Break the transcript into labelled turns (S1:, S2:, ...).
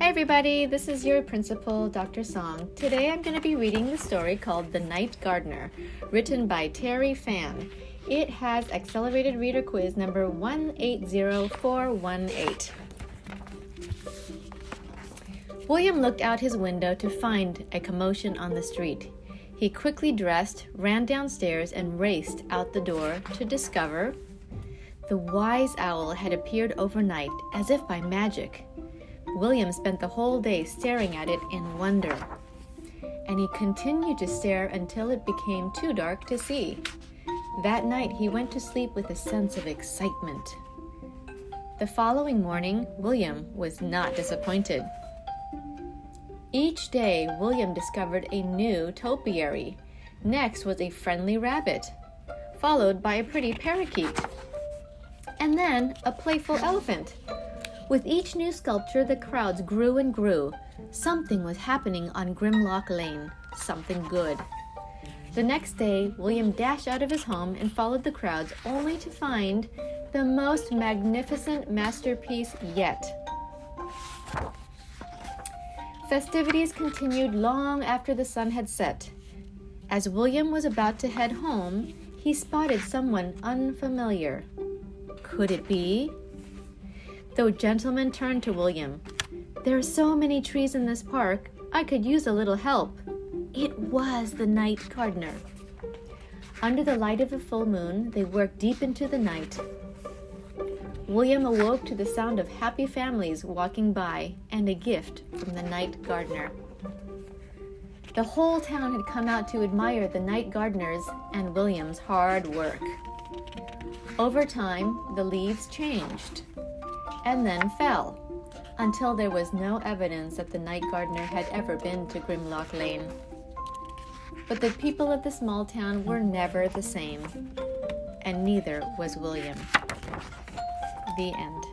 S1: Hi, everybody. This is your principal, Dr. Song. Today I'm going to be reading the story called The Night Gardener, written by Terry Fan. It has accelerated reader quiz number 180418. William looked out his window to find a commotion on the street. He quickly dressed, ran downstairs, and raced out the door to discover the wise owl had appeared overnight as if by magic. William spent the whole day staring at it in wonder. And he continued to stare until it became too dark to see. That night he went to sleep with a sense of excitement. The following morning, William was not disappointed. Each day, William discovered a new topiary. Next was a friendly rabbit, followed by a pretty parakeet, and then a playful elephant. With each new sculpture, the crowds grew and grew. Something was happening on Grimloch Lane, something good. The next day, William dashed out of his home and followed the crowds only to find the most magnificent masterpiece yet. Festivities continued long after the sun had set. As William was about to head home, he spotted someone unfamiliar. Could it be? The gentleman turned to William. There are so many trees in this park, I could use a little help. It was the night gardener. Under the light of the full moon, they worked deep into the night. William awoke to the sound of happy families walking by and a gift from the night gardener. The whole town had come out to admire the night gardener's and William's hard work. Over time, the leaves changed and then fell until there was no evidence that the night gardener had ever been to Grimloch Lane. But the people of the small town were never the same, and neither was William. The end.